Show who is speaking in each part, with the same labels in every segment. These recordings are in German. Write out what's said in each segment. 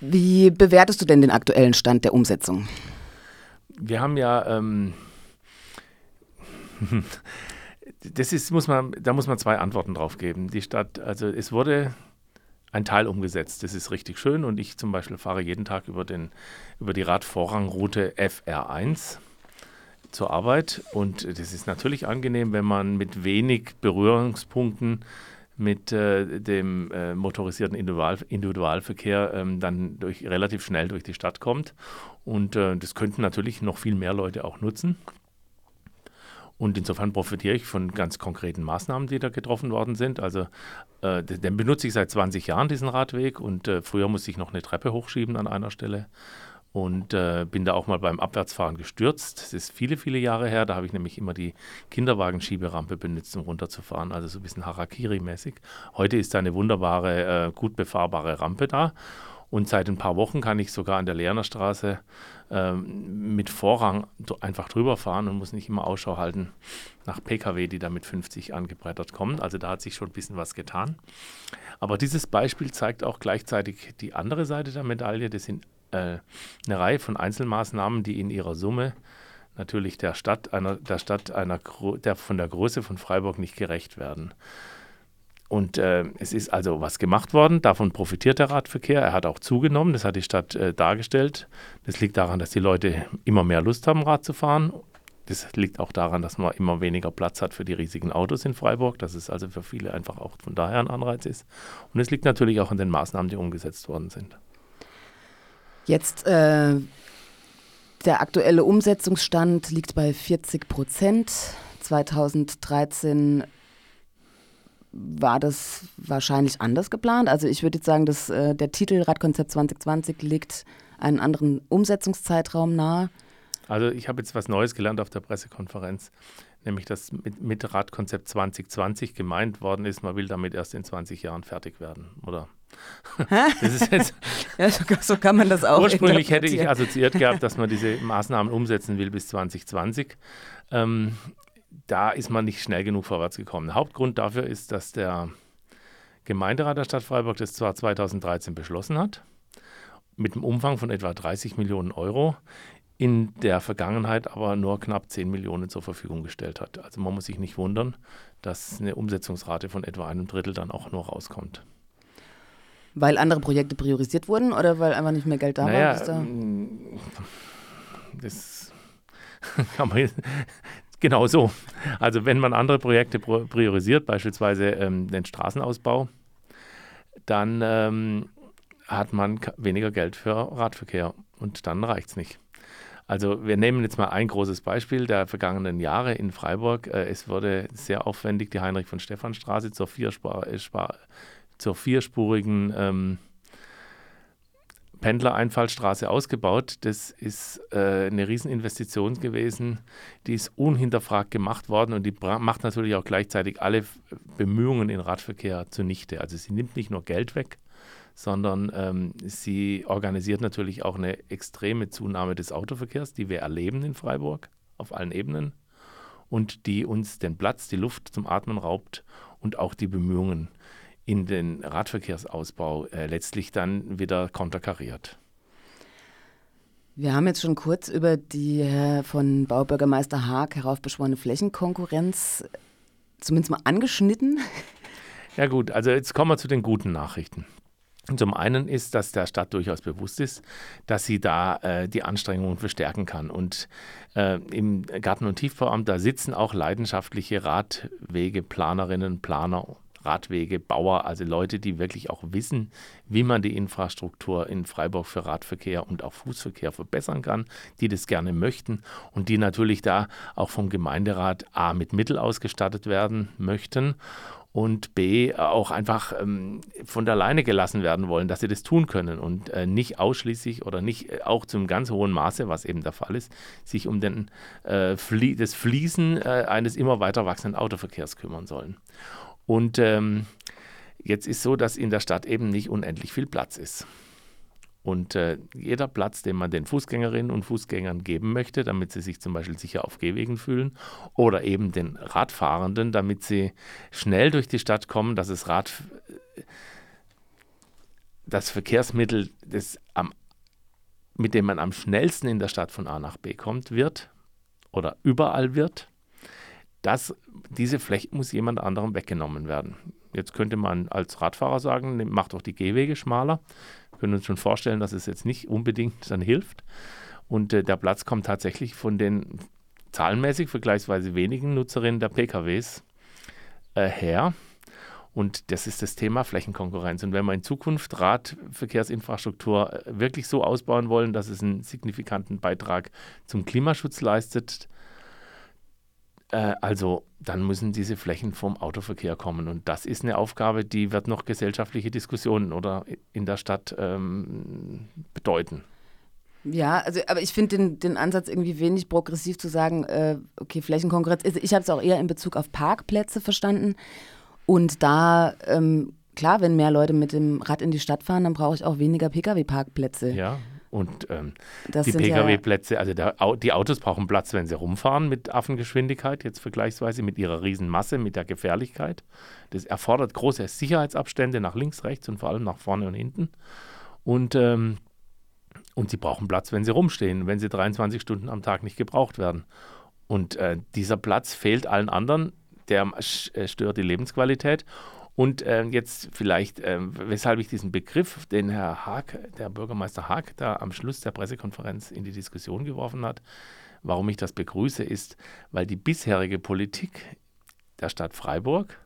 Speaker 1: Wie bewertest du denn den aktuellen Stand der Umsetzung?
Speaker 2: Wir haben ja, ähm, das ist, muss man, da muss man zwei Antworten drauf geben. Die Stadt, also es wurde ein Teil umgesetzt. Das ist richtig schön und ich zum Beispiel fahre jeden Tag über, den, über die Radvorrangroute FR1 zur Arbeit und das ist natürlich angenehm, wenn man mit wenig Berührungspunkten mit äh, dem äh, motorisierten Individual Individualverkehr ähm, dann durch, relativ schnell durch die Stadt kommt. Und äh, das könnten natürlich noch viel mehr Leute auch nutzen. Und insofern profitiere ich von ganz konkreten Maßnahmen, die da getroffen worden sind. Also äh, den benutze ich seit 20 Jahren, diesen Radweg. Und äh, früher musste ich noch eine Treppe hochschieben an einer Stelle. Und äh, bin da auch mal beim Abwärtsfahren gestürzt. Das ist viele, viele Jahre her. Da habe ich nämlich immer die Kinderwagenschieberampe benutzt, um runterzufahren. Also so ein bisschen Harakiri-mäßig. Heute ist da eine wunderbare, äh, gut befahrbare Rampe da. Und seit ein paar Wochen kann ich sogar an der Lerner Straße ähm, mit Vorrang einfach drüber fahren und muss nicht immer Ausschau halten nach Pkw, die da mit 50 angebrettert kommen. Also da hat sich schon ein bisschen was getan. Aber dieses Beispiel zeigt auch gleichzeitig die andere Seite der Medaille. Das sind eine Reihe von Einzelmaßnahmen, die in ihrer Summe natürlich der Stadt einer, der Stadt einer der von der Größe von Freiburg nicht gerecht werden. Und äh, es ist also was gemacht worden, davon profitiert der Radverkehr. Er hat auch zugenommen, das hat die Stadt äh, dargestellt. Das liegt daran, dass die Leute immer mehr Lust haben, Rad zu fahren. Das liegt auch daran, dass man immer weniger Platz hat für die riesigen Autos in Freiburg, dass es also für viele einfach auch von daher ein Anreiz ist. Und es liegt natürlich auch an den Maßnahmen, die umgesetzt worden sind.
Speaker 1: Jetzt äh, der aktuelle Umsetzungsstand liegt bei 40 Prozent. 2013 war das wahrscheinlich anders geplant. Also ich würde jetzt sagen, dass äh, der Titel Radkonzept 2020 liegt einen anderen Umsetzungszeitraum nahe.
Speaker 2: Also ich habe jetzt was Neues gelernt auf der Pressekonferenz, nämlich dass mit, mit Radkonzept 2020 gemeint worden ist, man will damit erst in 20 Jahren fertig werden, oder?
Speaker 1: ja, so, so, kann man das auch.
Speaker 2: Ursprünglich hätte ich assoziiert gehabt, dass man diese Maßnahmen umsetzen will bis 2020. Ähm, da ist man nicht schnell genug vorwärts gekommen. Hauptgrund dafür ist, dass der Gemeinderat der Stadt Freiburg das zwar 2013 beschlossen hat, mit einem Umfang von etwa 30 Millionen Euro, in der Vergangenheit aber nur knapp 10 Millionen zur Verfügung gestellt hat. Also man muss sich nicht wundern, dass eine Umsetzungsrate von etwa einem Drittel dann auch nur rauskommt.
Speaker 1: Weil andere Projekte priorisiert wurden oder weil einfach nicht mehr Geld da
Speaker 2: naja,
Speaker 1: war? Da?
Speaker 2: Mm, das kann man Genau so. Also wenn man andere Projekte priorisiert, beispielsweise ähm, den Straßenausbau, dann ähm, hat man weniger Geld für Radverkehr und dann reicht es nicht. Also wir nehmen jetzt mal ein großes Beispiel der vergangenen Jahre in Freiburg. Äh, es wurde sehr aufwendig die Heinrich von Stephan Straße zur, vierspur äh, zur vierspurigen ähm, Pendlereinfallstraße ausgebaut. Das ist äh, eine Rieseninvestition gewesen. Die ist unhinterfragt gemacht worden und die macht natürlich auch gleichzeitig alle Bemühungen in Radverkehr zunichte. Also sie nimmt nicht nur Geld weg, sondern ähm, sie organisiert natürlich auch eine extreme Zunahme des Autoverkehrs, die wir erleben in Freiburg auf allen Ebenen und die uns den Platz, die Luft zum Atmen raubt und auch die Bemühungen in den Radverkehrsausbau äh, letztlich dann wieder konterkariert.
Speaker 1: Wir haben jetzt schon kurz über die äh, von Baubürgermeister Haag heraufbeschworene Flächenkonkurrenz zumindest mal angeschnitten.
Speaker 2: Ja gut, also jetzt kommen wir zu den guten Nachrichten. Zum einen ist, dass der Stadt durchaus bewusst ist, dass sie da äh, die Anstrengungen verstärken kann. Und äh, im Garten- und Tiefbauamt, da sitzen auch leidenschaftliche Radwegeplanerinnen, Planer Radwegebauer, also Leute, die wirklich auch wissen, wie man die Infrastruktur in Freiburg für Radverkehr und auch Fußverkehr verbessern kann, die das gerne möchten und die natürlich da auch vom Gemeinderat A mit Mittel ausgestattet werden möchten und B auch einfach ähm, von der Leine gelassen werden wollen, dass sie das tun können und äh, nicht ausschließlich oder nicht äh, auch zum ganz hohen Maße, was eben der Fall ist, sich um den, äh, Flie das Fließen äh, eines immer weiter wachsenden Autoverkehrs kümmern sollen. Und ähm, jetzt ist so, dass in der Stadt eben nicht unendlich viel Platz ist. Und äh, jeder Platz, den man den Fußgängerinnen und Fußgängern geben möchte, damit sie sich zum Beispiel sicher auf Gehwegen fühlen, oder eben den Radfahrenden, damit sie schnell durch die Stadt kommen, dass es Rad, das Verkehrsmittel, das am, mit dem man am schnellsten in der Stadt von A nach B kommt, wird oder überall wird, das, diese Fläche muss jemand anderem weggenommen werden. Jetzt könnte man als Radfahrer sagen, macht doch die Gehwege schmaler. Wir können uns schon vorstellen, dass es jetzt nicht unbedingt dann hilft. Und äh, der Platz kommt tatsächlich von den zahlenmäßig vergleichsweise wenigen Nutzerinnen der PKWs äh, her. Und das ist das Thema Flächenkonkurrenz. Und wenn wir in Zukunft Radverkehrsinfrastruktur äh, wirklich so ausbauen wollen, dass es einen signifikanten Beitrag zum Klimaschutz leistet, äh, also dann müssen diese Flächen vom Autoverkehr kommen. Und das ist eine Aufgabe, die wird noch gesellschaftliche Diskussionen oder in der Stadt ähm, bedeuten.
Speaker 1: Ja, also aber ich finde den, den Ansatz irgendwie wenig progressiv zu sagen, äh, okay, Flächenkonkurrenz. Also ich habe es auch eher in Bezug auf Parkplätze verstanden. Und da, ähm, klar, wenn mehr Leute mit dem Rad in die Stadt fahren, dann brauche ich auch weniger Pkw-Parkplätze.
Speaker 2: Ja, und ähm, die Pkw-Plätze, also der, die Autos brauchen Platz, wenn sie rumfahren mit Affengeschwindigkeit, jetzt vergleichsweise mit ihrer Riesenmasse, mit der Gefährlichkeit. Das erfordert große Sicherheitsabstände nach links, rechts und vor allem nach vorne und hinten. Und ähm, und sie brauchen Platz, wenn sie rumstehen, wenn sie 23 Stunden am Tag nicht gebraucht werden. Und äh, dieser Platz fehlt allen anderen, der äh, stört die Lebensqualität. Und äh, jetzt vielleicht, äh, weshalb ich diesen Begriff, den Herr Haag, der Bürgermeister Haag, da am Schluss der Pressekonferenz in die Diskussion geworfen hat, warum ich das begrüße, ist, weil die bisherige Politik der Stadt Freiburg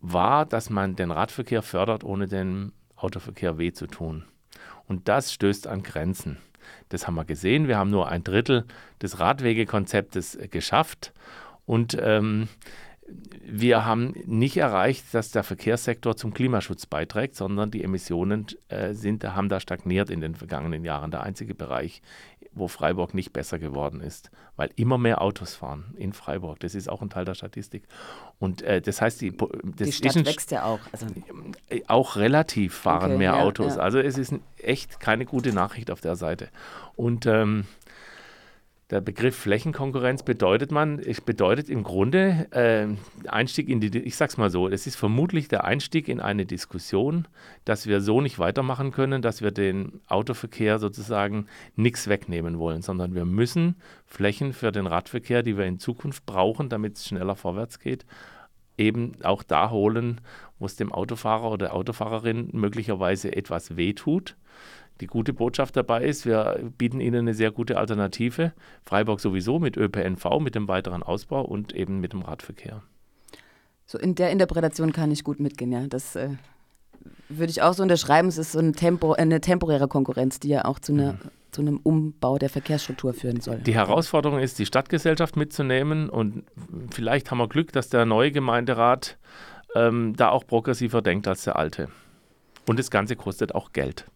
Speaker 2: war, dass man den Radverkehr fördert, ohne dem Autoverkehr weh zu tun. Und das stößt an Grenzen. Das haben wir gesehen. Wir haben nur ein Drittel des Radwegekonzeptes äh, geschafft. Und ähm, wir haben nicht erreicht, dass der Verkehrssektor zum Klimaschutz beiträgt, sondern die Emissionen äh, sind, haben da stagniert in den vergangenen Jahren. Der einzige Bereich, wo Freiburg nicht besser geworden ist, weil immer mehr Autos fahren in Freiburg. Das ist auch ein Teil der Statistik. Und äh, das heißt, die, das
Speaker 1: die Stadt wächst ja auch. Also
Speaker 2: äh, auch relativ fahren okay, mehr ja, Autos. Ja. Also es ist echt keine gute Nachricht auf der Seite. Und ähm, der Begriff Flächenkonkurrenz bedeutet man, bedeutet im Grunde äh, Einstieg in die, ich sag's mal so, es ist vermutlich der Einstieg in eine Diskussion, dass wir so nicht weitermachen können, dass wir den Autoverkehr sozusagen nichts wegnehmen wollen, sondern wir müssen Flächen für den Radverkehr, die wir in Zukunft brauchen, damit es schneller vorwärts geht, eben auch da holen, wo es dem Autofahrer oder der Autofahrerin möglicherweise etwas wehtut die gute Botschaft dabei ist, wir bieten Ihnen eine sehr gute Alternative. Freiburg sowieso mit ÖPNV, mit dem weiteren Ausbau und eben mit dem Radverkehr.
Speaker 1: So in der Interpretation kann ich gut mitgehen, ja. Das äh, würde ich auch so unterschreiben. Es ist so ein Tempo, eine temporäre Konkurrenz, die ja auch zu, einer, mhm. zu einem Umbau der Verkehrsstruktur führen soll.
Speaker 2: Die Herausforderung ist, die Stadtgesellschaft mitzunehmen und vielleicht haben wir Glück, dass der neue Gemeinderat ähm, da auch progressiver denkt als der alte. Und das Ganze kostet auch Geld.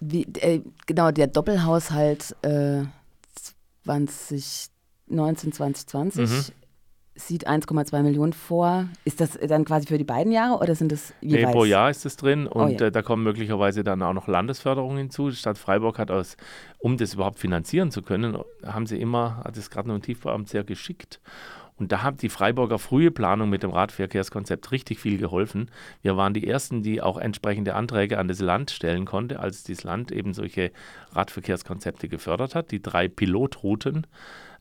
Speaker 1: Wie, äh, genau, der Doppelhaushalt äh, 2019, 2020 mhm. sieht 1,2 Millionen vor. Ist das dann quasi für die beiden Jahre oder sind das
Speaker 2: jeweils? Nee, pro Jahr ist es drin und oh, ja. äh, da kommen möglicherweise dann auch noch Landesförderungen hinzu. Die Stadt Freiburg hat aus, um das überhaupt finanzieren zu können, haben sie immer, hat es gerade noch ein Tiefbauamt sehr geschickt und da hat die Freiburger frühe Planung mit dem Radverkehrskonzept richtig viel geholfen. Wir waren die Ersten, die auch entsprechende Anträge an das Land stellen konnte, als das Land eben solche Radverkehrskonzepte gefördert hat. Die drei Pilotrouten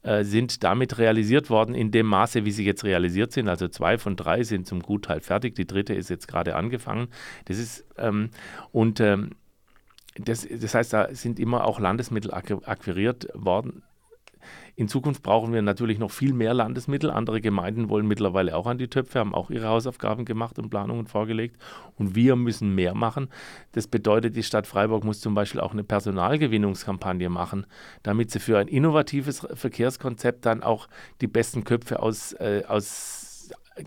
Speaker 2: äh, sind damit realisiert worden in dem Maße, wie sie jetzt realisiert sind. Also zwei von drei sind zum Gutteil fertig, die dritte ist jetzt gerade angefangen. Das ist ähm, und ähm, das, das heißt, da sind immer auch Landesmittel akquiriert worden in Zukunft brauchen wir natürlich noch viel mehr Landesmittel. Andere Gemeinden wollen mittlerweile auch an die Töpfe, haben auch ihre Hausaufgaben gemacht und Planungen vorgelegt. Und wir müssen mehr machen. Das bedeutet, die Stadt Freiburg muss zum Beispiel auch eine Personalgewinnungskampagne machen, damit sie für ein innovatives Verkehrskonzept dann auch die besten Köpfe aus, äh, aus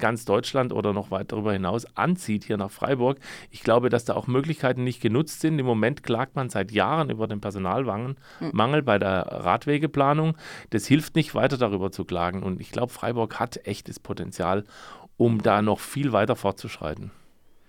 Speaker 2: ganz Deutschland oder noch weit darüber hinaus anzieht hier nach Freiburg. Ich glaube, dass da auch Möglichkeiten nicht genutzt sind. Im Moment klagt man seit Jahren über den Personalmangel hm. bei der Radwegeplanung. Das hilft nicht weiter darüber zu klagen. Und ich glaube, Freiburg hat echtes Potenzial, um da noch viel weiter fortzuschreiten.